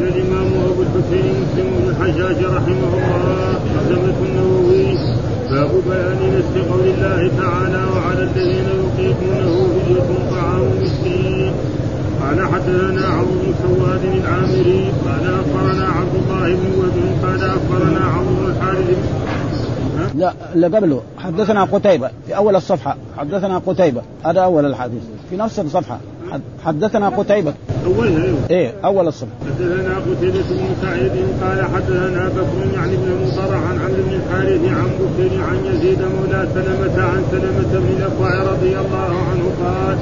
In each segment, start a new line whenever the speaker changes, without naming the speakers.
قال الإمام أبو الحسين مسلم بن الحجاج رحمه الله قدمت النووي باب بيان نسخ قول الله تعالى وعلى الذين يطيقونه فدية طعام مسكين. قال حدثنا عمرو بن سواد العامري قال أخبرنا عبد الله بن وهب قال أخبرنا عمرو بن الحارث
لا اللي قبله. حدثنا قتيبة في أول الصفحة. حدثنا قتيبة. هذا أول الحديث. في نفس الصفحة. حدثنا قتيبة.
أيوه
إيه أول الصفحة
حدثنا قتيبة بن سعيد قال حدثنا بكر يعني بن مطر عن عمرو بن الحارث عن بكر عن يزيد مولى سلمة عن سلمة بن الأكوع رضي الله عنه قال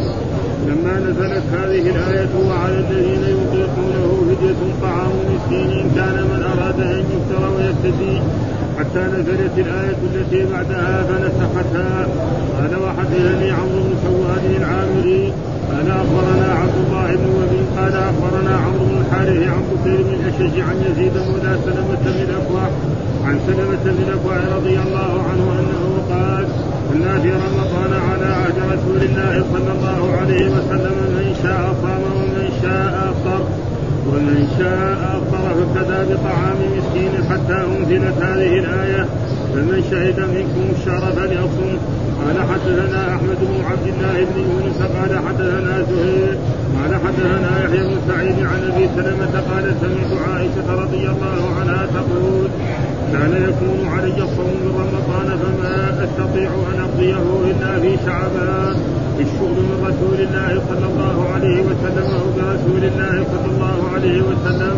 لما نزلت هذه الآية وعلى الذين يطيقونه فدية طعام مسكين كان من أراد أن يفطر ويفتدي حتى نزلت الآية التي بعدها فنسختها. قال وحدثني عمرو بن سواد العامري قال أخبرنا عبد الله بن وهب قال أخبرنا عمرو بن الحارث عن بكير بن الأشج عن يزيد مولى سلمة بن الأكوع عن سلمة بن الأكوع رضي الله عنه أنه قال كنا في رمضان على عهد رسول الله صلى الله عليه وسلم من شاء صام ومن شاء أفطر ومن شاء أفطر فكذا بطعام مسكين حتى أنزلت هذه الآية. فمن شهد منكم الشهر فليصم. قال حدثنا أحمد بن عبد الله بن يونس قال حدثنا زهير قال حدثنا يحيى بن سعيد عن أبي سلمة قال سمعت عائشة رضي الله عنها تقول كان يكون علي الصوم من رمضان فما أستطيع أن أقضيه إلا في شعبان. الشغل من رسول الله صلى الله عليه وسلم أو برسول الله صلى الله عليه وسلم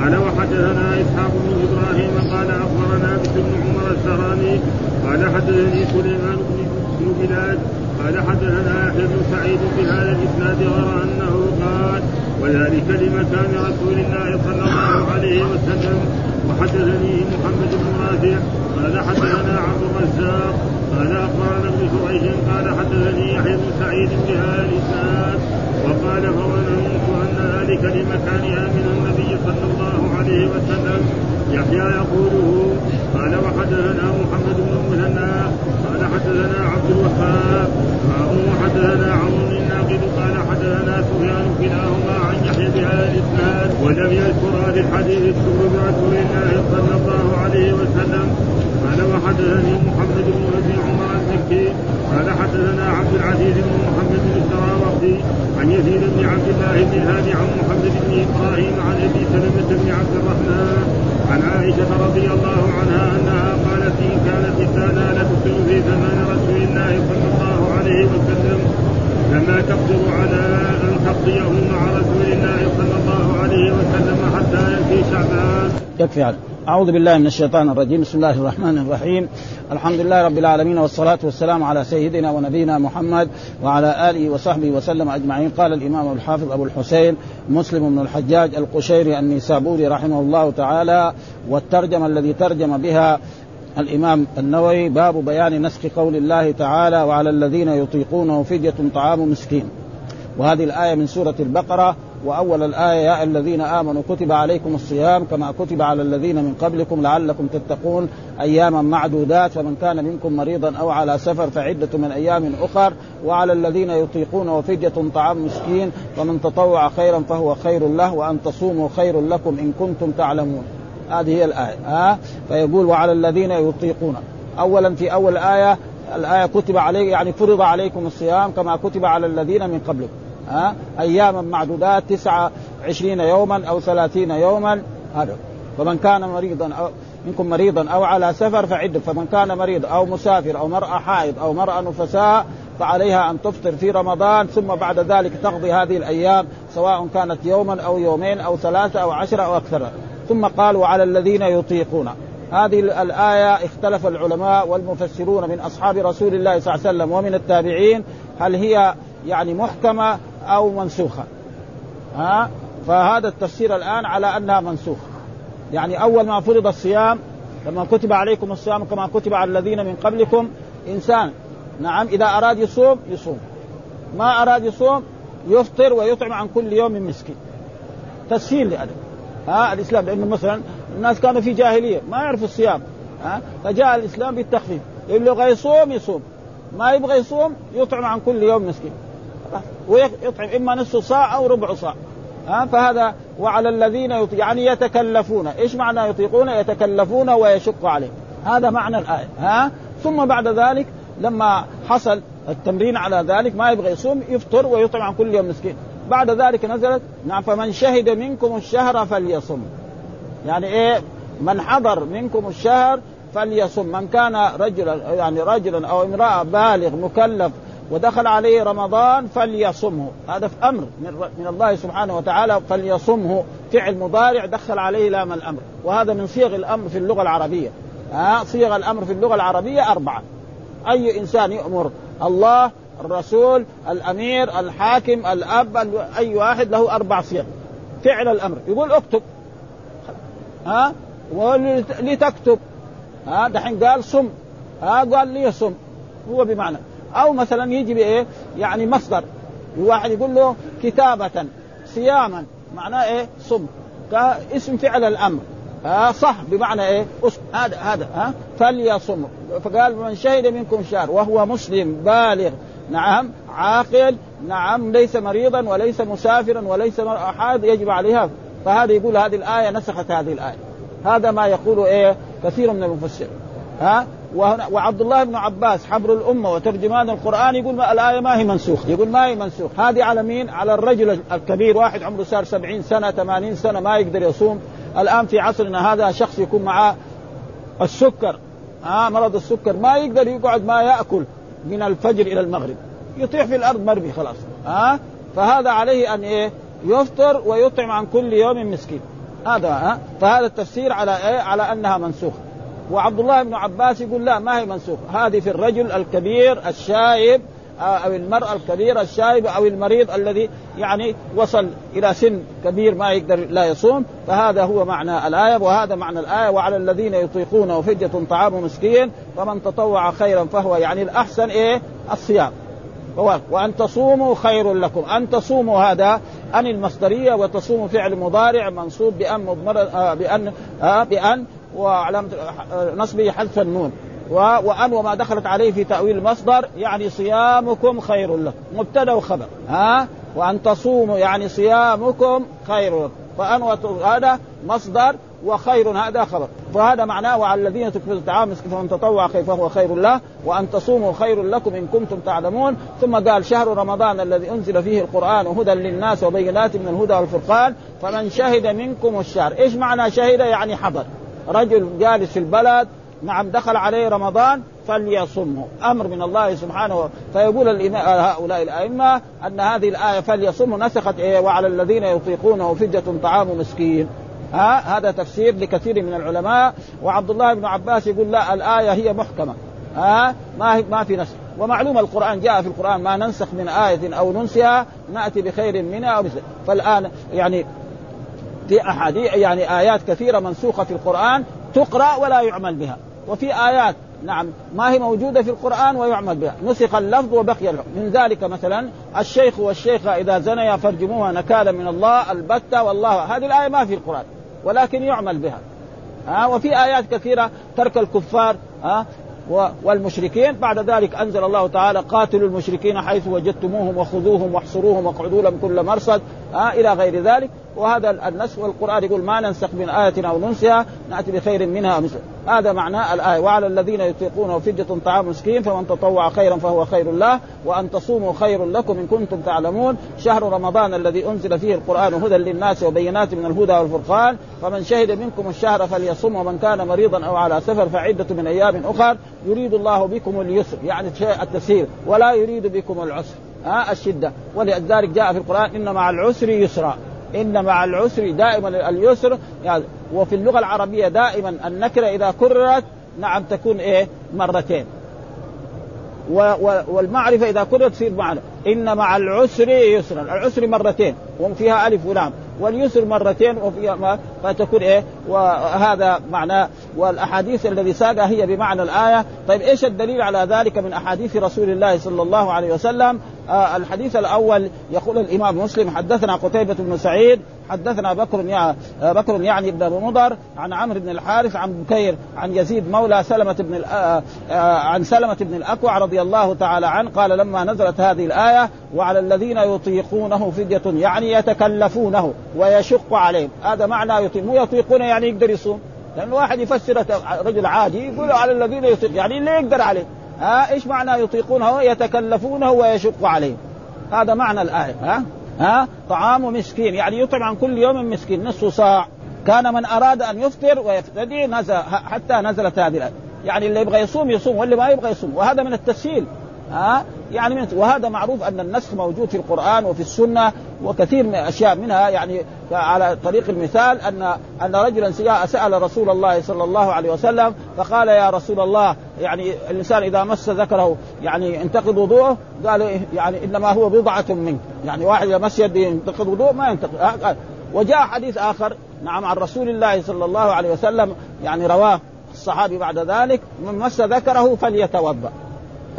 قال وحدثنا إسحاق بن إبراهيم قال أخبرنا بن عمر الزراني قال حدثني سليمان بن بلال قال حدثنا يحيى بن سعيد بهذا الإسناد غير أنه قال وذلك لمكان رسول الله صلى الله عليه وسلم. وحدثني محمد بن رافع قال حدثنا عبد الرزاق قال أخبرنا ابن جريج قال حدثني يحيى بن سعيد بهذا الاسناد وقال فظننت أن ذلك لمكانها من النبي صلى الله عليه وسلم. يحيى يقوله قال وحدثنا محمد بن المثنى قال حدثنا عبد الوهاب وحدثنا عمرو الناقد قال حدثنا سفيان كلاهما عن يحيى بهذا الإسناد ولم يذكر هذا الحديث الشكر برسول الله صلى الله عليه وسلم. قال وحدثني محمد بن ابي عمر المكي قال حدثنا عبد العزيز بن محمد بن السراوردي عن يزيد بن عبد الله بن هادي عن محمد بن إبراهيم عن أبي سلمة بن عبد الرحمن عن عائشة رضي الله عنها أنها قالت إن كانت احدانا لتسلم في زمان رسول الله صلى الله عليه وسلم فما تقدر على أن تقضيه مع رسول الله صلى الله عليه وسلم حتى يأتي شعبان.
يكفي هذا. أعوذ بالله من الشيطان الرجيم. بسم الله الرحمن الرحيم. الحمد لله رب العالمين والصلاة والسلام على سيدنا ونبينا محمد وعلى آله وصحبه وسلم أجمعين. قال الإمام الحافظ أبو الحسين مسلم بن الحجاج القشيري النيسابوري رحمه الله تعالى والترجمة الذي ترجم بها الإمام النووي باب بيان نسخ قول الله تعالى وعلى الذين يطيقونه فدية طعام مسكين. وهذه الآية من سورة البقرة وأول الآية يا الذين آمنوا كتب عليكم الصيام كما كتب على الذين من قبلكم لعلكم تتقون أياما معدودات فمن كان منكم مريضا أو على سفر فعدة من أيام أخر وعلى الذين يطيقون فدية طعام مسكين ومن تطوع خيرا فهو خير له وأن تصوموا خير لكم إن كنتم تعلمون. هذه هي الآية ها؟ فيقول وعلى الذين يطيقون. اولا في أول إيه الآية كتب عليه يعني فرض عليكم الصيام كما كتب على الذين من قبلكم. ها؟ أياما معدودات تسعة عشرين يوما أو ثلاثين يوما. هذا. فمن كان مريضا أو منكم مريضا أو على سفر فعد فمن كان مريض أو مسافر أو مرأة حائض أو مرأة نفساء فعليها أن تفطر في رمضان. ثم بعد ذلك تقضي هذه الأيام سواء كانت يوما أو يومين أو ثلاثة أو عشرة أو أكثر. ثم قال وعلى الذين يطيقون هذه الآية اختلف العلماء والمفسرون من أصحاب رسول الله صلى الله عليه وسلم ومن التابعين. هل هي يعني محكمة؟ أو منسوخة. ها؟ فهذا التفسير الآن على أنها منسوخة. يعني أول ما فرض الصيام لما كتب عليكم الصيام كما كتب على الذين من قبلكم إنسان نعم إذا أراد يصوم يصوم. ما أراد يصوم يفطر ويطعم عن كل يوم مسكين. تسهيل لهذا ها؟ الإسلام لأنه مثلا الناس كانوا في جاهلية ما يعرفوا الصيام. ها؟ فجاء الإسلام بالتخفيف. يبغى يصوم يصوم. ما يبغى يصوم يطعم عن كل يوم مسكين. ويطعم إما نصف صاع أو ربع صاع. ها فهذا وعلى الذين يعني يتكلفون. إيش معنى يطيقون؟ يتكلفون ويشق عليهم. هذا معنى الآية. ها؟ ثم بعد ذلك لما حصل التمرين على ذلك ما يبغى يصوم يفطر ويطعم عن كل يوم مسكين. بعد ذلك نزلت نعم فمن شهد منكم الشهر فليصم. يعني إيه؟ من حضر منكم الشهر فليصم. من كان رجلا يعني رجلا أو امرأة بالغ مكلف ودخل عليه رمضان فليصمه. هذا في أمر من الله سبحانه وتعالى فليصمه. فعل مضارع دخل عليه لام الامر وهذا من صيغ الأمر في اللغة العربية. ها صيغ الأمر في اللغة العربية أربعة. أي إنسان يأمر الله الرسول الأمير الحاكم الأب أي واحد له أربع صيغ. فعل الأمر. يقول اكتب. ها ولتكتب ها دحين قال صم. ها قال لي صم هو بمعنى. أو مثلا يجي بإيه؟ يعني مصدر. واحد يقول له كتابة صياما. معناه إيه؟ صم. اسم فعل الأمر. آه صح. بمعنى إيه؟ هذا هذا ها؟ فليصم. فقال من شهد منكم شهر وهو مسلم بالغ. نعم. عاقل. نعم. ليس مريضا وليس مسافرا وليس حاد يجب عليها. فهذا يقول هذه الآية نسخت هذه الآية. هذا ما يقول إيه؟ كثير من المفسرين. ها؟ وعبد الله بن عباس حبر الأمة وترجمان القرآن يقول ما الآية ما هي منسوخ. يقول ما هي منسوخ. هذه على مين؟ على الرجل الكبير واحد عمره صار سبعين سنة ثمانين سنة ما يقدر يصوم. الآن في عصرنا هذا شخص يكون معاه السكر. ها مرض السكر. ما يقدر يقعد ما يأكل من الفجر إلى المغرب. يطيح في الأرض مرمي خلاص. ها فهذا عليه أن إيه؟ يفطر ويطعم عن كل يوم مسكين. هذا ها فهذا التفسير على إيه؟ على أنها منسوخة. وعبد الله بن عباس يقول لا ما هي منسوخة. هذه في الرجل الكبير الشايب أو المرأة الكبيرة الشايبه أو المريض الذي يعني وصل إلى سن كبير ما يقدر لا يصوم فهذا هو معنى الآية وهذا معنى الآية وعلى الذين يطيقونه فدية طعام مسكين فمن تطوع خيرا فهو يعني الأحسن إيه؟ الصيام. وأن تصوموا خير لكم. أن تصوموا هذا ان المصدرية وتصوموا فعل مضارع منصوب بأن مضمر آه بأن وعلامه نصبه حذف النون. وأن وما دخلت عليه في تأويل المصدر يعني صيامكم خير لكم. مبتدا وخبر. ها؟ وأن تصوموا يعني صيامكم خير لكم. فأن هذا مصدر وخير هذا خبر. فهذا معناه وعلى الذين تكفروا الطعام فمن تطوع خير فهو خير له. وأن تصوموا خير لكم إن كنتم تعلمون. ثم قال شهر رمضان الذي أنزل فيه القرآن هدى للناس وبينات من الهدى والفرقان. فمن شهد منكم الشهر. إيش معنى شهد؟ يعني حضر. رجل جالس في البلد نعم دخل عليه رمضان فليصمه. أمر من الله سبحانه فيقول هؤلاء الأئمة أن هذه الآية فليصمه نسخت إيه وعلى الذين يطيقونه فدية طعام مسكين. ها؟ هذا تفسير لكثير من العلماء. وعبد الله بن عباس يقول لا الآية هي محكمة. ها؟ ما ما في نسخ. ومعلوم القرآن جاء في القرآن ما ننسخ من آية أو ننسها نأتي بخير منها مثل فالآن يعني في احاديث يعني آيات كثيرة منسوخة في القرآن تقرأ ولا يعمل بها. وفي آيات نعم ما هي موجودة في القرآن ويعمل بها. نسخ اللفظ وبقي اللفظ من ذلك مثلا الشيخ والشيخة إذا زنيا فارجموها نكالا من الله البتة والله هذه الآية ما في القرآن ولكن يعمل بها. ها وفي آيات كثيرة ترك الكفار ها والمشركين. بعد ذلك أنزل الله تعالى قاتلوا المشركين حيث وجدتموهم وخذوهم واحصروهم واقعدوا لهم كل مرصد. آه إلى غير ذلك. وهذا النسخ والقرآن يقول ما ننسخ من آية أو ننسها نأتي بخير منها مثل. هذا معنى الآية. وعلى الذين يطيقونه فدية طعام مسكين فمن تطوع خيرا فهو خير له. وأن تصوموا خير لكم إن كنتم تعلمون. شهر رمضان الذي أنزل فيه القرآن هدى للناس وبينات من الهدى والفرقان. فمن شهد منكم الشهر فليصم ومن كان مريضا أو على سفر فعدة من أيام أخر يريد الله بكم اليسر. يعني التسهيل ولا يريد بكم العسر. ها الشدة. ولذلك جاء في القرآن إن مع العسر يسرا. إن مع العسر دائما اليسر. يعني وفي اللغة العربية دائما النكرة إذا كررت نعم تكون إيه؟ مرتين. والمعرفة إذا كررت تصير معنى إن مع العسر يسرا. العسر مرتين. وفيها ألف ولام. واليسر مرتين وفيها ما فتكون إيه؟ وهذا معناه والأحاديث الذي ساقها هي بمعنى الآية. طيب إيش الدليل على ذلك من أحاديث رسول الله صلى الله عليه وسلم؟ الحديث الأول يقول الإمام مسلم حدثنا قتيبة بن سعيد حدثنا بكر يعني بكر يعني بن مضر عن عمرو بن الحارث عن بكير عن يزيد مولى سلمة بن آه عن سلمة بن الأكوع رضي الله تعالى عنه قال لما نزلت هذه الآية وعلى الذين يطيقونه فدية يعني يتكلفونه ويشق عليهم. هذا معنى يطيق مو يطيقون يعني يقدر يصوم. لأن واحد يفسر رجل عادي يقول على الذين يطيق يعني اللي يقدر عليه. ها إيش معنى يطيقونه؟ يتكلفونه ويشق عليهم هذا معنى الآية ها؟ ها؟ طعام مسكين يعني يطعم عن كل يوم مسكين نصف صاع. كان من أراد أن يفطر ويفتدي نزل حتى نزلت هذه الآية. يعني اللي يبغى يصوم يصوم واللي ما يبغى يصوم. وهذا من التسهيل. ها؟ يعني من وهذا معروف أن النسخ موجود في القرآن وفي السنة وكثير من الاشياء منها. يعني على طريق المثال ان أن رجلا سأل رسول الله صلى الله عليه وسلم فقال يا رسول الله يعني الإنسان إذا مس ذكره يعني ينتقض وضوءه؟ قال يعني إنما هو بضعة منك. يعني واحد إذا مس يده ينتقض وضوءه ما ينتقض وجاء حديث آخر نعم عن رسول الله صلى الله عليه وسلم يعني رواه الصحابي بعد ذلك من مس ذكره فليتوضأ.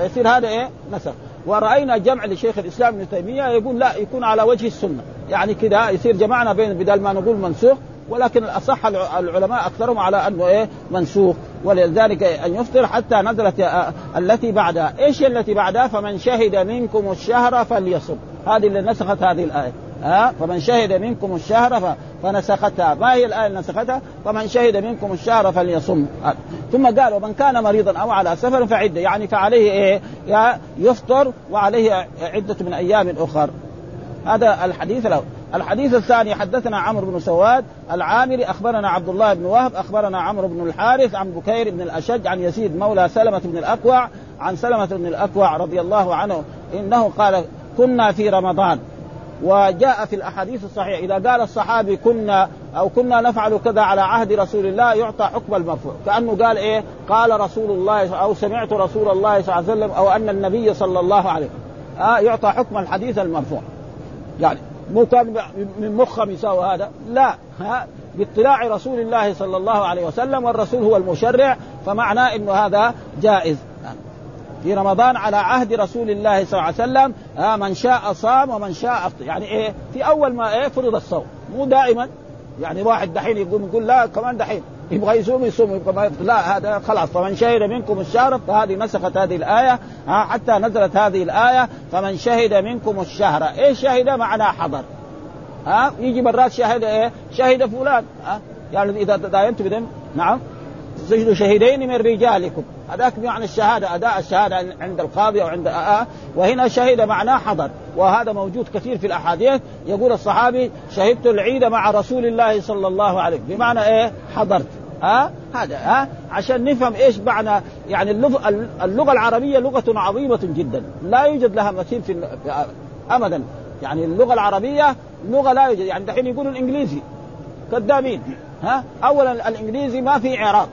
فيصير هذا إيه؟ نسخ. ورأينا جمع لشيخ الإسلام ابن تيمية يقول لا يكون على وجه السنة. يعني كذا يصير جمعنا بين بدل ما نقول منسوخ ولكن الأصح العلماء أكثرهم على أنه إيه؟ منسوخ. ولذلك أن يفطر حتى نزلت التي بعدها، إيش التي بعدها؟ فمن شهد منكم الشهر فليصم، هذه اللي نسخت هذه الآية، ها؟ فمن شهد منكم الشهر فنسختها. ما هي الآية نسختها؟ فمن شهد منكم الشهر فليصم. ثم قال ومن كان مريضا أو على سفر فعدة. يعني فعليه إيه؟ يفطر وعليه عدة من أيام أخر. هذا الحديث له. الحديث الثاني حدثنا عمرو بن سواد العامري أخبرنا عبد الله بن وهب أخبرنا عمرو بن الحارث عن بكير بن الأشج عن يزيد مولى سلمة بن الأكوع عن سلمة بن الأكوع رضي الله عنه إنه قال كنا في رمضان. وجاء في الأحاديث الصحيحة إذا قال الصحابي كنا أو كنا نفعل كذا على عهد رسول الله يعطى حكم المرفوع. كأنه قال إيه؟ قال رسول الله أو سمعت رسول الله صلى الله عليه وسلم أو أن النبي صلى الله عليه آه يعطى حكم الحديث المرفوع. يعني مو كان من مخهم يساوي هذا؟ لا. ها؟ باطلاع رسول الله صلى الله عليه وسلم والرسول هو المشرع فمعناه إنه هذا جائز. في رمضان على عهد رسول الله صلى الله عليه وسلم. آه من شاء صام ومن شاء أفطر. يعني إيه؟ في أول ما إيه؟ فرض الصوم. مو دائما. يعني واحد دحين يقول يقول لا كمان دحين. يبغى يصوم يصوم. يبغى ما لا هذا خلاص. فمن شهد منكم الشهر فهذه نسخت هذه الآية. ها حتى نزلت هذه الآية. فمن شهد منكم الشهر. إيش شهد؟ معناه حضر. ها يجي مرات شهد إيه؟ شهد فلان. ها يعني إذا تداينت بهم نعم. تجدوا شهيدين من رجالكم. هذاك معنى الشهادة أداء الشهادة عند القاضي أو عند آه وهنا شهد معناه حضر. وهذا موجود كثير في الأحاديث. يقول الصحابي شهدت العيد مع رسول الله صلى الله عليه بمعنى إيه؟ حضرت. ها؟ هذا ها؟ عشان نفهم إيش معنى يعني اللغة اللغة العربية لغة عظيمة جدا. لا يوجد لها مثيل في ابدا. يعني اللغة العربية لغة لا يوجد. يعني دحين يقولوا الإنجليزي. كذابين. ها؟ اولا الإنجليزي ما في إعراب.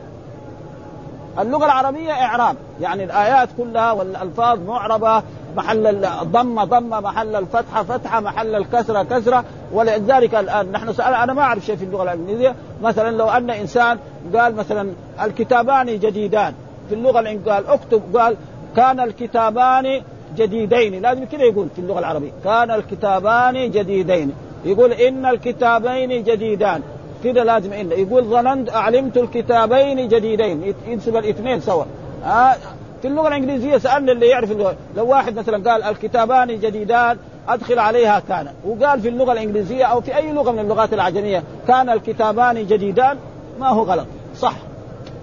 اللغة العربية إعراب. يعني الآيات كلها والألفاظ معربة محل الضمه ضمة محل الفتحة فتحة محل الكسرة كسرة. ولذلك الآن نحن سأل أنا ما أعرف شيء في اللغة الإنجليزية. مثلا لو أن إنسان قال مثلا الكتابان جديدان. في اللغة الانجليزيه قال أكتب قال كان الكتابان جديدين. لازم كذا يقول في اللغة العربية. كان الكتابان جديدين. يقول إن الكتابين جديدان. كده لازم إن يقول ظننت علمت الكتابين جديدين. ينسب الاثنين سوا. آه في اللغة الإنجليزية سالنا اللي يعرف اللغة. لو واحد مثلا قال الكتابان جديدان أدخل عليها كان. وقال في اللغة الإنجليزية أو في أي لغة من اللغات العجمية كان الكتابان جديدان ما هو غلط. صح.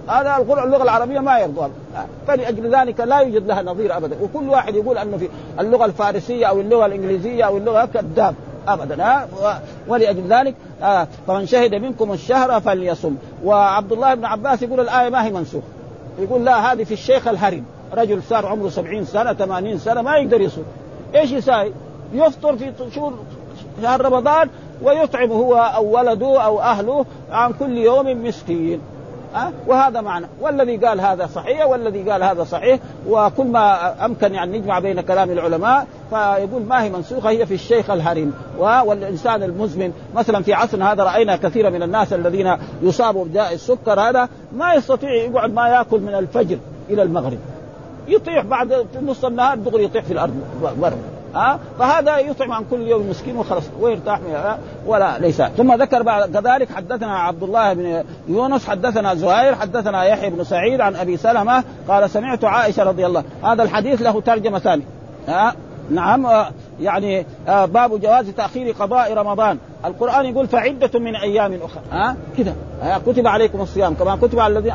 هذا اللغة العربية ما يرضى. فلأجل ذلك لا يوجد لها نظير ابدا. وكل واحد يقول أنه في اللغة الفارسية أو اللغة الإنجليزية أو اللغة كذاب. ابدا. ها؟ ولأجل ذلك آه فمن شهد منكم الشهر فليصم. وعبد الله بن عباس يقول الآية ما هي منسوخة. يقول لا هذه في الشيخ الهرم. رجل صار عمره سبعين سنة ثمانين سنة ما يقدر يصوم. إيش يساوي؟ يفطر في شهر رمضان ويطعم هو أو ولده أو أهله عن كل يوم مسكين. أه؟ وهذا معنى. والذي قال هذا صحيح والذي قال هذا صحيح. وكل ما أمكن يعني نجمع بين كلام العلماء. فيقول ما هي منسوخة؟ هي في الشيخ الهرم. والإنسان المزمن. مثلا في عصرنا هذا رأينا كثيرا من الناس الذين يصابوا بداء السكر. هذا ما يستطيع يقعد ما يأكل من الفجر إلى المغرب. يطيح بعد نص النهار دغري يطيح في الأرض. برا ها؟ فهذا يطعم عن كل يوم مسكين وخلاص ويرتاح ولا ليس. ثم ذكر بعد كذلك حدثنا عبد الله بن يونس حدثنا زهير حدثنا يحيى بن سعيد عن أبي سلمة قال سمعت عائشة رضي الله هذا الحديث له ترجمة ثانية. ها؟ نعم يعني باب جواز تأخير قضاء رمضان. القرآن يقول فعدة من أيام أخرى. ها؟ كذا كتب عليكم الصيام كما كتب على الذين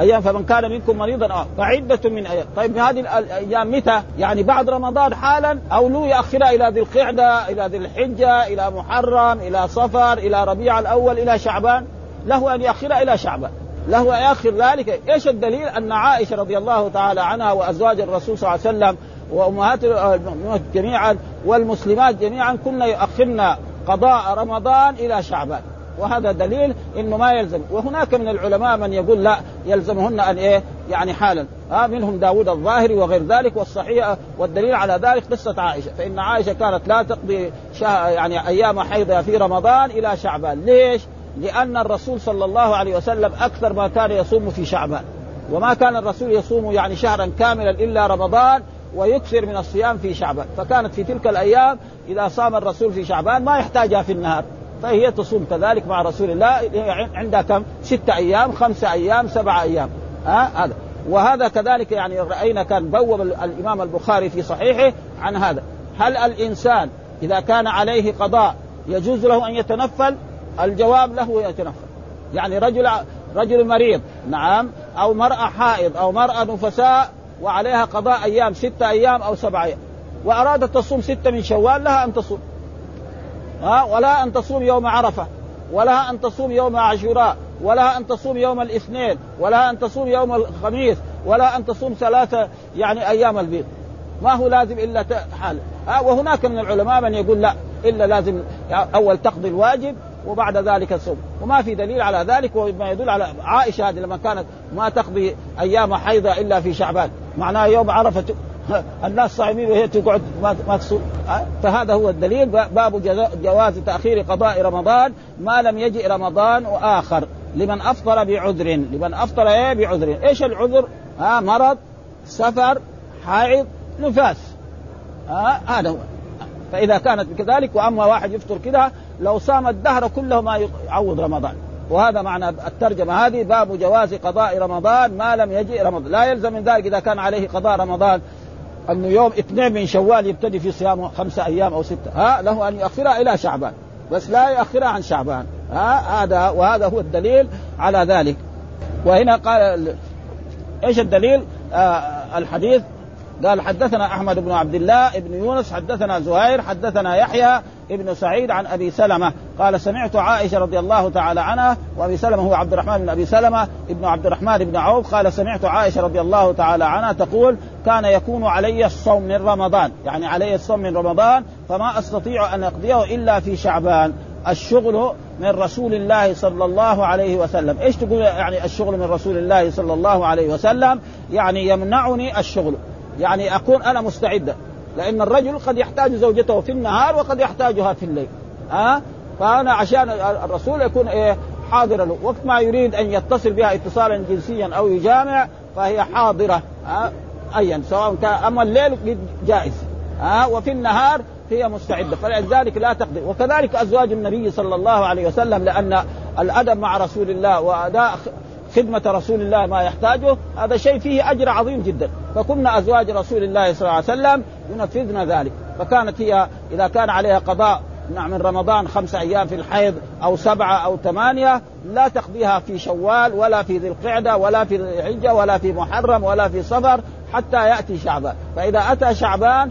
أيام فمن كان منكم مريضا آه فعدة من أيام. طيب هذه الأيام متى؟ يعني بعد رمضان حالا أو له يأخرها إلى ذي القعدة إلى ذي الحجة إلى محرم إلى صفر إلى ربيع الأول إلى شعبان؟ له أن يأخرها إلى شعبان. له يأخر ذلك. إيش الدليل؟ أن عائشة رضي الله تعالى عنها وأزواج الرسول صلى الله عليه وسلم وأمهات المؤمنات جميعا والمسلمات جميعا كنا يؤخرن قضاء رمضان إلى شعبان. وهذا دليل إنه ما يلزم. وهناك من العلماء من يقول لا يلزمهن أن إيه يعني حالا. ها منهم داود الظاهري وغير ذلك والصحيح والدليل على ذلك قصة عائشة. فإن عائشة كانت لا تقضي يعني أيام حيضها في رمضان إلى شعبان. ليش؟ لأن الرسول صلى الله عليه وسلم أكثر ما كان يصوم في شعبان. وما كان الرسول يصوم يعني شهرا كاملا إلا رمضان ويكثر من الصيام في شعبان. فكانت في تلك الأيام إذا صام الرسول في شعبان ما يحتاجها في النهار. فهي تصوم كذلك مع رسول الله عندها كم؟ ستة أيام خمسة أيام سبعة أيام. ها؟ أه؟ هذا. وهذا كذلك يعني رأينا كان بوب الإمام البخاري في صحيحه عن هذا. هل الإنسان إذا كان عليه قضاء يجوز له أن يتنفل؟ الجواب له يتنفل. يعني رجل رجل مريض نعم أو مرأة حائض أو مرأة نفساء وعليها قضاء أيام ستة أيام أو سبعة أيام. وأرادت تصوم ستة من شوال لها أن تصوم. ها؟ ولا أن تصوم يوم عرفة ولا أن تصوم يوم عاشوراء ولا أن تصوم يوم الاثنين ولا أن تصوم يوم الخميس ولا أن تصوم ثلاثة يعني أيام البيض. ما هو لازم إلا حال. ها؟ وهناك من العلماء من يقول لا إلا لازم أول تقضي الواجب وبعد ذلك الصوم. وما في دليل على ذلك وما يدل على عائشة هذه لما كانت ما تقضي أيام حيضة إلا في شعبان. معناه يوم عرفة الناس صائمين وهي تقعد ما ما تصوم. فهذا هو الدليل. باب جواز تأخير قضاء رمضان ما لم يجئ رمضان واخر لمن أفطر بعذر. لمن أفطر إيه؟ بعذر. إيش العذر؟ ها؟ مرض سفر حائض نفاس. ها؟ هذا هو. فإذا كانت كذلك وأما واحد يفطر كذا لو صام الدهر كله ما يعوض رمضان. وهذا معنى الترجمة هذه باب جواز قضاء رمضان ما لم يجئ رمضان. لا يلزم من ذلك إذا كان عليه قضاء رمضان. أنه يوم اثنين من شوال يبتدي في صيام خمسة أيام أو ستة. ها له أن يؤخرها إلى شعبان. بس لا يؤخرها عن شعبان. ها هذا وهذا هو الدليل على ذلك. وهنا قال إيش الدليل؟ آه الحديث. قال حدثنا أحمد بن عبد الله بن يونس حدثنا زهير حدثنا يحيى ابن سعيد عن أبي سلمة. قال سمعت عائشة رضي الله تعالى عنها وأبي سلمة هو عبد الرحمن بن أبي سلمة ابن عبد الرحمن بن عوف. قال سمعت عائشة رضي الله تعالى عنها تقول كان يكون علي الصوم من رمضان. يعني علي الصوم من رمضان فما أستطيع أن أقضيه إلا في شعبان. الشغل من رسول الله صلى الله عليه وسلم. إيش تقول يعني الشغل من رسول الله صلى الله عليه وسلم؟ يعني يمنعني الشغل. يعني أكون أنا مستعدا لأن الرجل قد يحتاج زوجته في النهار وقد يحتاجها في الليل. ها؟ أه؟ فأنا عشان الرسول يكون إيه؟ حاضرا له. وقت ما يريد أن يتصل بها اتصالا جنسيا أو يجامع فهي حاضرة. ها؟ أه؟ ايا سواء كان أما الليل جائز. ها؟ أه؟ وفي النهار هي مستعدة. فلذلك لا تقضي. وكذلك أزواج النبي صلى الله عليه وسلم لأن الادب مع رسول الله وأداء خدمة رسول الله ما يحتاجه هذا شيء فيه أجر عظيم جدا. فكنا أزواج رسول الله صلى الله عليه وسلم ينفذن ذلك. فكانت هي إذا كان عليها قضاء نعم من رمضان خمسة أيام في الحيض أو سبعة أو ثمانية لا تقضيها في شوال ولا في ذي القعدة ولا في الحجة ولا في محرم ولا في صفر حتى يأتي شعبان. فإذا أتى شعبان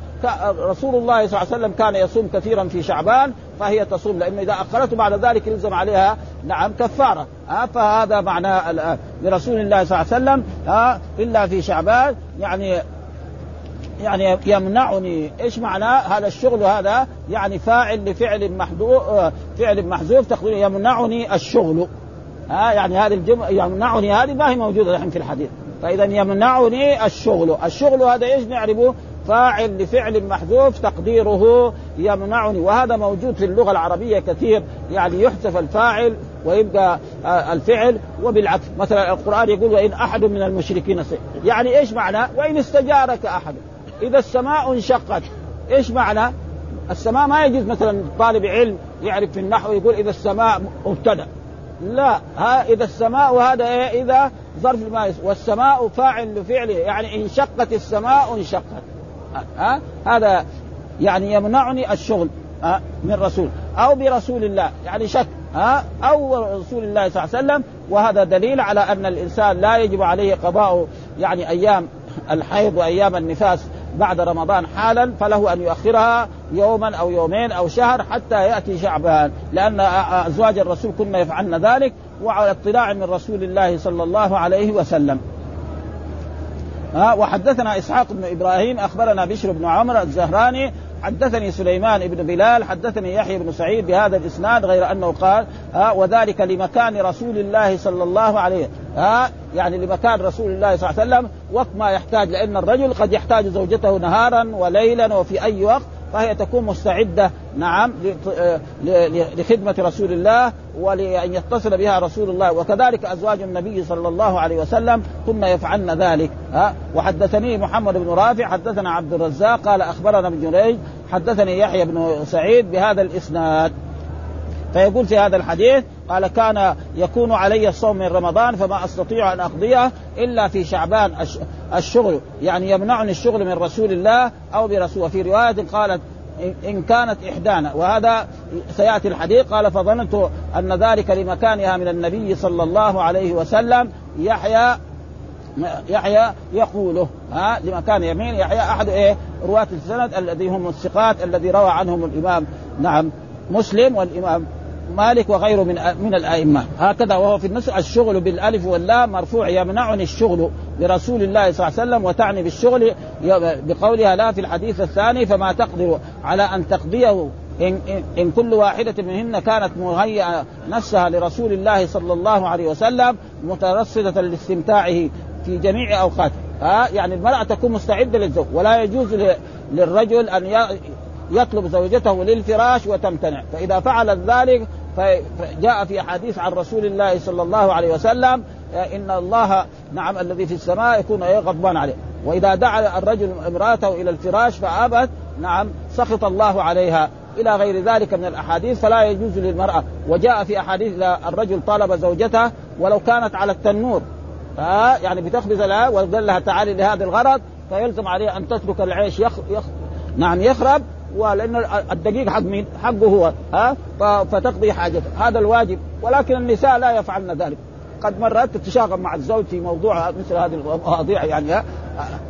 رسول الله صلى الله عليه وسلم كان يصوم كثيرا في شعبان فهي تصوم لأنه إذا أخرته بعد ذلك يلزم عليها. نعم كفارة. ها فهذا معنى الآن. لرسول الله صلى الله عليه وسلم ها إلا في شعبان يعني يعني يمنعني. إيش معنى هذا الشغل هذا؟ يعني فاعل لفعل محذوف فعل محذوف تقدير يمنعني الشغل. ها يعني هذه الجملة يمنعني هذه ما هي موجودة الحين في الحديث. فإذا يمنعني الشغل. الشغل هذا إيش نعرفه؟ فاعل لفعل محذوف تقديره يمنعني. وهذا موجود في اللغة العربية كثير. يعني يحذف الفاعل ويبقى الفعل وبالعكس. مثلا القرآن يقول وإن أحد من المشركين سيء. يعني إيش معنى؟ وإن استجارك أحد. إذا السماء انشقت إيش معنى؟ السماء ما يجوز مثلا طالب علم يعرف في النحو يقول إذا السماء مبتدأ. لا ها إذا السماء وهذا إيه؟ إذا ظرف ما والسماء فاعل لفعله. يعني انشقت السماء انشقت. ها؟ هذا يعني يمنعني الشغل ها؟ من رسول. أو برسول الله يعني شك ها؟ أو رسول الله صلى الله عليه وسلم. وهذا دليل على أن الإنسان لا يجب عليه قضاء يعني أيام الحيض وأيام النفاس بعد رمضان حالا فله أن يؤخرها يوما أو يومين أو شهر حتى يأتي شعبان. لأن أزواج الرسول كنا يفعلن ذلك وعلى اطلاع من رسول الله صلى الله عليه وسلم. ها وحدثنا إسحاق بن إبراهيم أخبرنا بشر بن عمر الزهراني حدثني سليمان بن بلال حدثني يحيى بن سعيد بهذا الإسناد غير أنه قال ها وذلك لمكان رسول الله صلى الله عليه ها يعني لمكان رسول الله صلى الله عليه وسلم وقت ما يحتاج لأن الرجل قد يحتاج زوجته نهارا وليلا وفي أي وقت فهي تكون مستعدة نعم لخدمة رسول الله ولأن يتصل بها رسول الله. وكذلك أزواج النبي صلى الله عليه وسلم كنا يفعلن ذلك. ها؟ وحدثني محمد بن رافع حدثنا عبد الرزاق قال أخبرنا ابن جريج حدثني يحيى بن سعيد بهذا الإسناد. فيقول في هذا الحديث قال كان يكون علي الصوم من رمضان فما أستطيع أن أقضيه إلا في شعبان الشغل يعني يمنعني الشغل من رسول الله أو برسول وفي رواية قالت إن كانت إحدانا وهذا سيأتي الحديث قال فظننت أن ذلك لمكانها من النبي صلى الله عليه وسلم يحيى يحيى يقوله ها لمكان يمين يحيى أحد إيه؟ رواة السند الذي هم الثقات الذي روى عنهم الإمام نعم مسلم والإمام مالك وغيره من من الأئمة. هكذا وهو في النص الشغل بالألف واللام مرفوع يمنعني الشغل برسول الله صلى الله عليه وسلم وتعني بالشغل بقولها لا في الحديث الثاني فما تقدر على أن تقضيه. إن, إن كل واحدة منهن كانت مهيئة نفسها لرسول الله صلى الله عليه وسلم مترصدة لاستمتاعه في جميع أوقاته. ها؟ يعني المرأة تكون مستعدة للزوج ولا يجوز للرجل أن يطلب زوجته للفراش وتمتنع. فإذا فعلت ذلك فجاء في أحاديث عن رسول الله صلى الله عليه وسلم إن الله نعم الذي في السماء يكون غضبان عليه. وإذا دعا الرجل امرأته إلى الفراش فأبت نعم سخط الله عليها. إلى غير ذلك من الأحاديث فلا يجوز للمرأة. وجاء في أحاديث الرجل طلب زوجته ولو كانت على التنور. ها يعني بتخبز لها وقال لها تعالي لهذا الغرض فيلزم عليه أن تترك العيش يخ... يخ... نعم يخرب. ولأن الدقيق حق مين؟ حقه هو ها؟ فتقضي حاجته. هذا الواجب. ولكن النساء لا يفعلن ذلك. قد مرات تتشاغل مع الزوج في موضوع مثل هذه المواضيع يعني ها,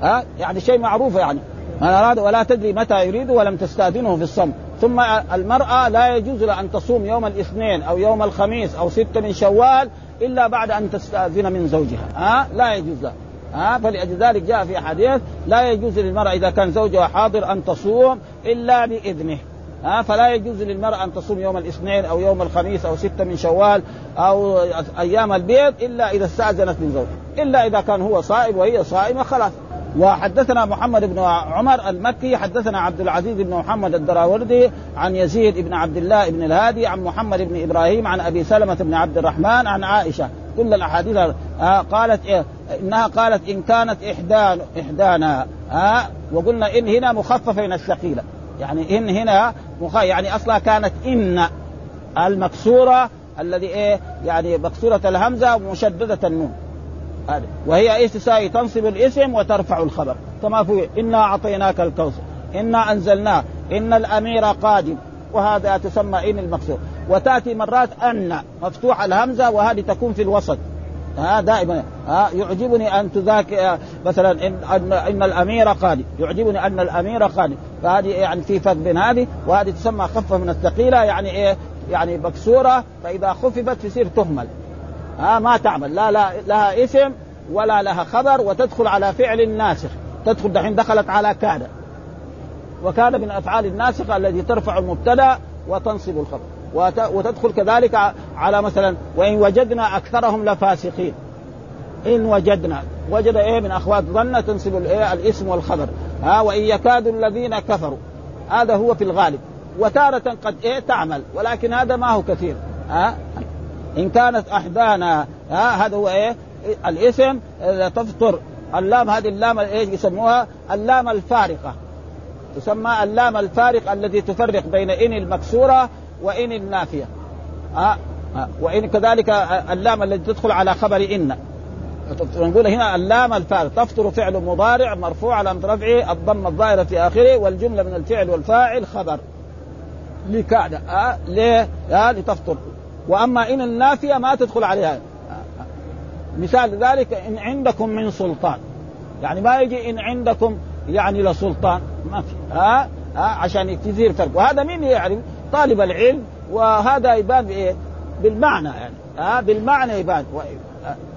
ها؟ يعني شيء معروف يعني. من أراد ولا تدري متى يريد ولم تستاذنه في الصوم ثم المرأة لا يجوز لها أن تصوم يوم الاثنين أو يوم الخميس أو ستة من شوال إلا بعد أن تستأذن من زوجها. ها؟ لا يجوز لها. ها؟ فلذلك جاء في حديث لا يجوز للمرأة إذا كان زوجها حاضر أن تصوم إلا بإذنه. ها؟ فلا يجوز للمرأة أن تصوم يوم الاثنين أو يوم الخميس أو ستة من شوال أو أيام البيض إلا إذا استأذنت من زوجها. إلا إذا كان هو صائم وهي صائمة خلاص. وحدثنا محمد بن عمر المكي حدثنا عبد العزيز بن محمد الدراوردي عن يزيد بن عبد الله بن الهادي عن محمد بن إبراهيم عن أبي سلمة بن عبد الرحمن عن عائشة. كل الأحاديث قالت إيه إنها قالت إن كانت إحدان إحدانا ها وقلنا إن هنا مخففه من الثقيله يعني إن هنا مخ... يعني أصلا كانت إن المكسورة الذي إيه يعني مكسورة الهمزة ومشددة النون. هذه. وهي إيش تساوي؟ تنصب الاسم وترفع الخبر. كما في إنا أعطيناك الكوثر. إنا أنزلناه. إن الأمير قادم. وهذا تسمى إن المكسور وتأتي مرات أن. مفتوح الهمزة وهذه تكون في الوسط. ها دائما. ها يعجبني أن تذاكر مثلا إن أن, إن الأمير قادم. يعجبني أن الأمير قادم. فهذه يعني في فرق بين هذه. وهذه تسمى خفة من الثقيلة. يعني إيه؟ يعني مكسورة. فإذا خففت تصير تهمل. ها ما تعمل. لا لا لها اسم ولا لها خبر وتدخل على فعل ناسخ تدخل دحين دخلت على كان وكان من الأفعال الناسخة التي ترفع المبتدأ وتنصب الخبر. وتدخل كذلك على مثلا وإن وجدنا أكثرهم لفاسقين. إن وجدنا. وجد إيه من أخوات ظن تنصب الايه الاسم والخبر. ها وإن يكاد الذين كفروا. هذا هو في الغالب. وتارة قد إيه تعمل ولكن هذا ما هو كثير. ها؟ إن كانت احدانا ها هذا هو إيه الاسم تفطر اللام هذه اللام إيش يسموها اللام الفارقة تسمى اللام الفارق الذي تفرق بين إن المكسورة وإن النافية ها أه؟ وإن كذلك اللام التي تدخل على خبر إن نقول هنا اللام الفارق تفطر فعل مضارع مرفوع على رفعه الضم الظاهرة في آخره والجملة من الفعل والفاعل خبر لكاد أه؟ ليه؟ أه؟ لتفطر وأما إن النافية ما تدخل عليها. مثال ذلك إن عندكم من سلطان. يعني ما يجي إن عندكم يعني لسلطان. ما في. ها؟ ها؟ عشان يصير فرق. وهذا مين يعرف؟ طالب العلم. وهذا يبان بإيه؟ بالمعنى يعني. ها؟ بالمعنى يبان.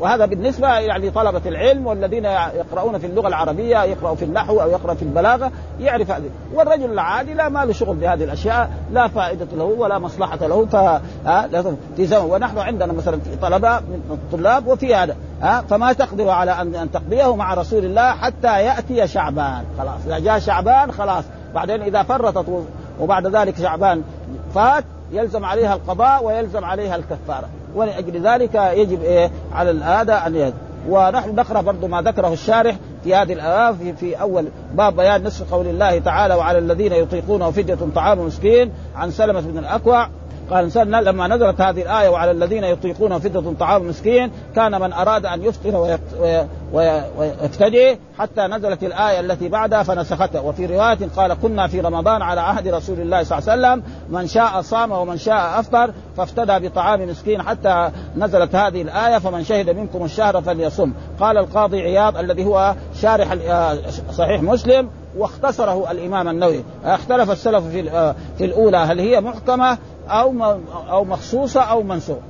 وهذا بالنسبة يعني طلبة العلم والذين يقرؤون في اللغة العربية يقرأوا في النحو أو يقرأ في البلاغة يعرف هذه. والرجل العادي لا ما له شغل بهذه الأشياء لا فائدة له ولا مصلحة له ف ونحن عندنا مثلا طلبة من الطلاب وفي هذا ها فما تقدر على ان تقضيه مع رسول الله حتى يأتي شعبان خلاص. إذا جاء شعبان خلاص. بعدين إذا فرطت وبعد ذلك شعبان فات يلزم عليها القضاء ويلزم عليها الكفارة. ولأجل ذلك يجب إيه على هذا ان. ونحن نقرأ برضو ما ذكره الشارح في هذه الايه في, في أول باب بيان نصف قول الله تعالى وعلى الذين يطيقونه فدية طعام مسكين عن سلمة بن الأكوع. قال لما نزلت هذه الآية وعلى الذين يطيقون فدية طعام مسكين كان من أراد أن يفطر ويفتدي حتى نزلت الآية التي بعدها فنسختها وفي رواية قال كنا في رمضان على عهد رسول الله صلى الله عليه وسلم من شاء صام ومن شاء أفطر فافتدى بطعام مسكين حتى نزلت هذه الآية فمن شهد منكم الشهر فليصم. قال القاضي عياض الذي هو شارح آه، صحيح مسلم واختصره الإمام النووي. اختلف السلف في آه، في الأولى هل هي محكمة أو أو مخصوصة أو منسوخة؟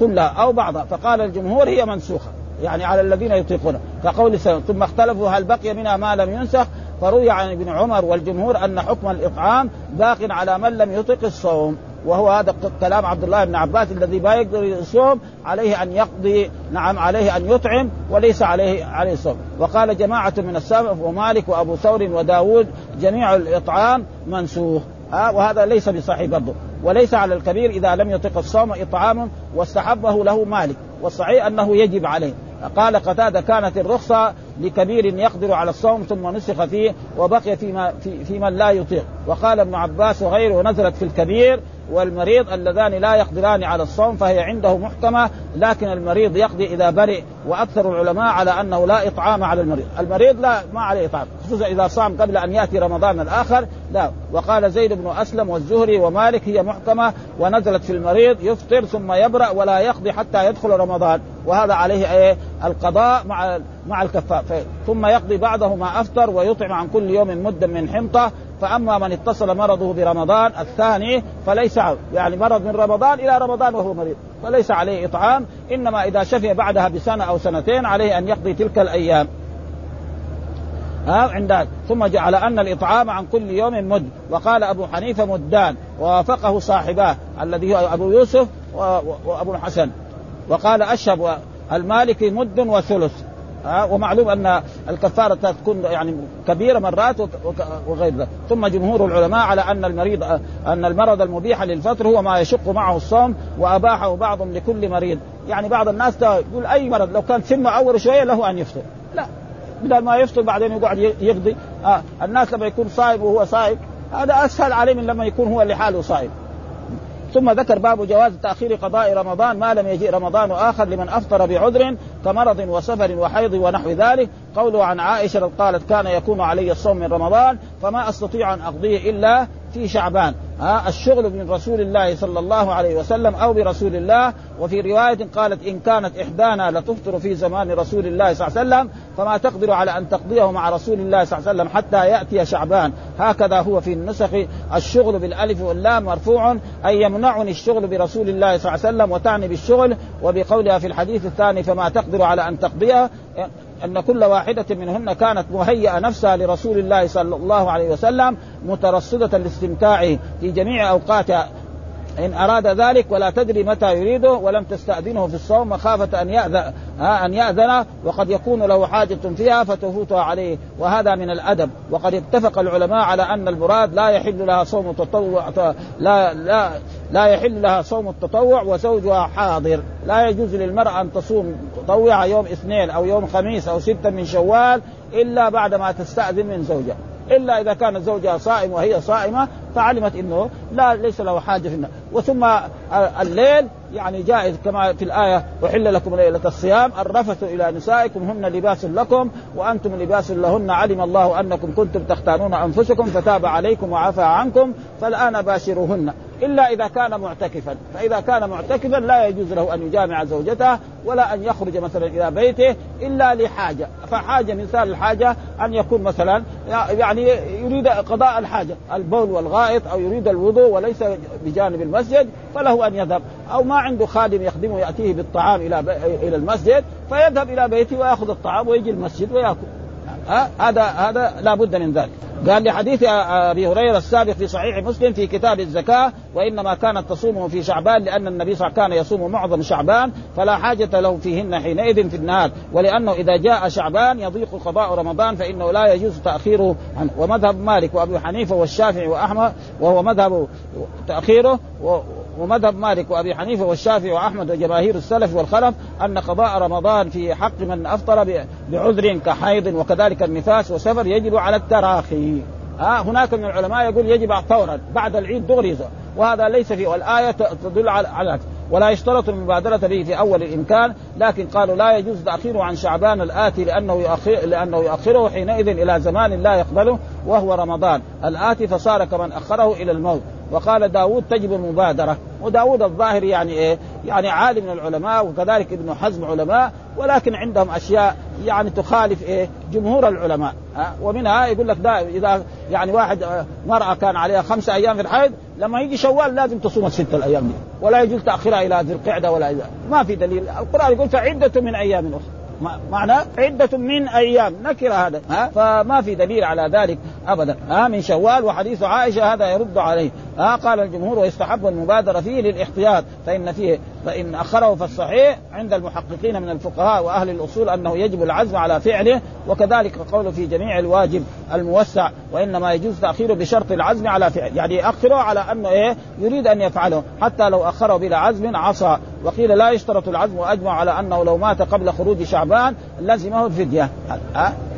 كلها أو بعضها. فقال الجمهور هي منسوخة يعني على الذين يطيقونها. كقول ثم اختلفوا هل بقي منها ما لم ينسخ؟ فروي عن ابن عمر والجمهور أن حكم الإطعام باق على من لم يطق الصوم. وهو هذا كلام عبد الله بن عباس الذي ما يقدر يصوم عليه أن يقضي نعم عليه أن يطعم وليس عليه عليه الصوم وقال جماعة من السلف ومالك وأبو ثور وداود جميع الإطعام منسوخ. ها وهذا ليس بصحيح برضه وليس على الكبير إذا لم يطق الصوم إطعام واستحبه له مالك. والصحيح أنه يجب عليه. قال قتادة كانت الرخصة لكبير يقدر على الصوم ثم نسخ فيه وبقي فيما في, في من لا يطيق. وقال ابن عباس وغيره نزلت في الكبير والمريض اللذان لا يقدران على الصوم فهي عنده محكمة لكن المريض يقضي إذا برئ وأكثر العلماء على أنه لا إطعام على المريض. المريض لا ما عليه إطعام خصوصا إذا صام قبل أن يأتي رمضان الآخر لا. وقال زيد بن أسلم والزهري ومالك هي محكمة ونزلت في المريض يفطر ثم يبرأ ولا يقضي حتى يدخل رمضان. وهذا عليه إيه؟ القضاء مع مع الكفار ثم يقضي بعده ما أفطر ويطعم عن كل يوم مدا من حنطة فأما من اتصل مرضه برمضان الثاني فليس يعني مرض من رمضان إلى رمضان وهو مريض فليس عليه إطعام إنما إذا شفي بعدها بسنة أو سنتين عليه أن يقضي تلك الأيام. ها عند ثم جعل أن الإطعام عن كل يوم مد وقال أبو حنيفة مدان ووافقه صاحباه الذي هو أبو يوسف وأبو الحسن. وقال أشهب المالكي مد وثلث. ها؟ ومعلوم أن الكفارة تكون يعني كبيرة مرات وغير ذلك. ثم جمهور العلماء على أن المريض أن المرض المبيح للفطر هو ما يشق معه الصوم وأباحه بعضهم لكل مريض. يعني بعض الناس يقول أي مرض لو كان سنه أول شوية له أن يفطر. لا. بدل ما يفطر بعدين يقعد يقضي. آه الناس لما يكون صائم وهو صائم هذا أسهل عليه من لما يكون هو لحاله صائم ثم ذكر باب جواز تأخير قضاء رمضان ما لم يجيء رمضان آخر لمن أفطر بعذر كمرض وسفر وحيض ونحو ذلك. قوله عن عائشة قالت كان يكون علي الصوم من رمضان فما أستطيع أن أقضيه إلا في شعبان. ها الشغل من رسول الله صلى الله عليه وسلم أو برسول الله. وفي رواية قالت إن كانت إحدانا لتفطر في زمان رسول الله صلى الله عليه وسلم فما تقدر على أن تقضيه مع رسول الله صلى الله عليه وسلم حتى يأتي شعبان. هكذا هو في النسخ. الشغل بالألف واللام مرفوع أي يمنعني الشغل برسول الله صلى الله عليه وسلم وتعني بالشغل. وبقولها في الحديث الثاني فما تقدر على أن تقضيها أن كل واحدة منهن كانت مهيئة نفسها لرسول الله صلى الله عليه وسلم مترصدة لاستمتاعه في جميع اوقاتها إن أراد ذلك ولا تدري متى يريده ولم تستأذنه في الصوم مخافة أن يأذن أن يأذن وقد يكون له حاجة فيها فتفوتها عليه. وهذا من الأدب. وقد اتفق العلماء على أن المراد لا يحل لها صوم التطوع لا لا لا يحل لها صوم التطوع وزوجها حاضر. لا يجوز للمرأة أن تصوم تطوع يوم اثنين أو يوم خميس أو ستة من شوال إلا بعد ما تستأذن من زوجها. إلا إذا كان زوجها صائم وهي صائمة فعلمت إنه لا ليس له حاجة في النار. وثم الليل يعني جائز كما في الآية أحل لكم ليلة الصيام الرفث إلى نسائكم هن لباس لكم وأنتم لباس لهن علم الله أنكم كنتم تختارون أنفسكم فتاب عليكم وعفى عنكم فالآن باشروهن. إلا إذا كان معتكفا. فإذا كان معتكفا لا يجوز له أن يجامع زوجته ولا أن يخرج مثلا إلى بيته إلا لحاجة. فحاجة مثال الحاجة أن يكون مثلا يعني يريد قضاء الحاجة البول والغائط أو يريد الوضوء وليس بجانب المسجد فله أن يذهب. أو ما عنده خادم يخدمه يأتيه بالطعام إلى إلى المسجد فيذهب إلى بيته ويأخذ الطعام ويجي المسجد هذا هذا لا بد من ذلك. قال لحديث أبي هريرة السابق في صحيح مسلم في كتاب الزكاة وإنما كانت تصومه في شعبان لأن النبي صلى الله عليه وسلم كان يصوم معظم شعبان فلا حاجة له فيهن حينئذ في النهار. ولأنه إذا جاء شعبان يضيق قضاء رمضان فإنه لا يجوز تأخيره ومذهب مالك وأبي حنيفة والشافعي وأحمد وهو مذهب تأخيره ومذهب مالك وأبي حنيفة والشافعي وأحمد وجماهير السلف والخلف أن قضاء رمضان في حق من أفطر بعذر كحيض وكذلك النفاس وسفر يجب على التراخي. ها هناك من العلماء يقول يجب فورا بعد العيد دغري وهذا ليس فيه والآية تدل على ولا يشترط المبادرة به في أول الإمكان لكن قالوا لا يجوز تأخيره عن شعبان الآتي لأنه يؤخر لأنه يؤخره حينئذ إلى زمان لا يقبله وهو رمضان. الآتي فصار كمن أخره إلى الموت. وقال داود تجب المبادرة. وداود الظاهر يعني إيه؟ يعني عالم من العلماء وكذلك ابن حزم علماء ولكن عندهم أشياء يعني تخالف إيه؟ جمهور العلماء. ها؟ ومنها يقول لك دا إذا يعني واحد آه، مرأة كان عليها خمسة أيام في الحيض لما يجي شوال لازم تصوم الستة الأيام دي. ولا يجوز تأخيرها إلى ذي القعدة ولا إذا ما في دليل. القرآن يقول فعدة من أيام أخرى. معنى عدة من أيام. نكر هذا. ها؟ فما في دليل على ذلك أبدا. ها من شوال وحديث عائشة هذا يرد عليه. ها قال الجمهور ويستحب المبادرة فيه للاحتياط فإن فيه فإن أخره فالصحيح عند المحققين من الفقهاء وأهل الأصول أنه يجب العزم على فعله وكذلك قوله في جميع الواجب الموسع وإنما يجوز تأخيره بشرط العزم على فعل يعني يأخره على أنه إيه؟ يريد أن يفعله حتى لو أخره بلا عزم عصى. وقيل لا يشترط العزم وأجمع على أنه لو مات قبل خروج شعبان لزمه الفدية.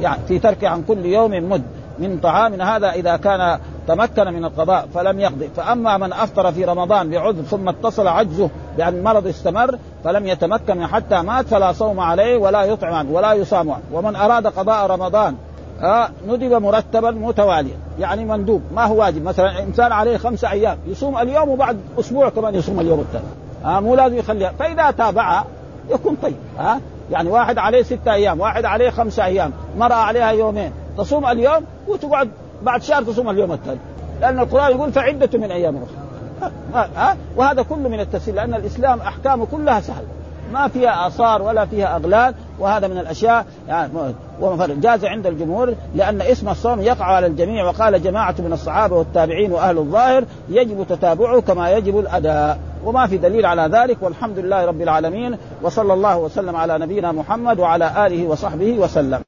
يعني في ترك عن كل يوم مد. من طعام هذا إذا كان تمكن من القضاء فلم يقضي. فأما من أفطر في رمضان بعذر ثم اتصل عجزه بأن المرض استمر فلم يتمكن حتى مات فلا صوم عليه ولا يطعم ولا يصام ومن أراد قضاء رمضان آه ندب مرتبا متواليا. يعني مندوب ما هو واجب؟ مثلا إنسان عليه خمسة أيام يصوم اليوم وبعد أسبوع كمان يصوم اليوم الثاني. آه مو لازم يخليها. فإذا تابعها يكون طيب. ها آه يعني واحد عليه ستة أيام واحد عليه خمسة أيام مرأة عليها يومين تصوم اليوم وتقعد بعد شهر تصوم اليوم الثاني. لأن القرآن يقول فعدة من أيام أخرى. ها وهذا كله من التسهيل لأن الإسلام احكامه كلها سهل. ما فيها آثار ولا فيها أغلال وهذا من الأشياء يعني جاز عند الجمهور لأن اسم الصوم يقع على الجميع وقال جماعة من الصحابة والتابعين وأهل الظاهر يجب تتابعه كما يجب الأداء. وما في دليل على ذلك والحمد لله رب العالمين وصلى الله وسلم على نبينا محمد وعلى آله وصحبه وسلم.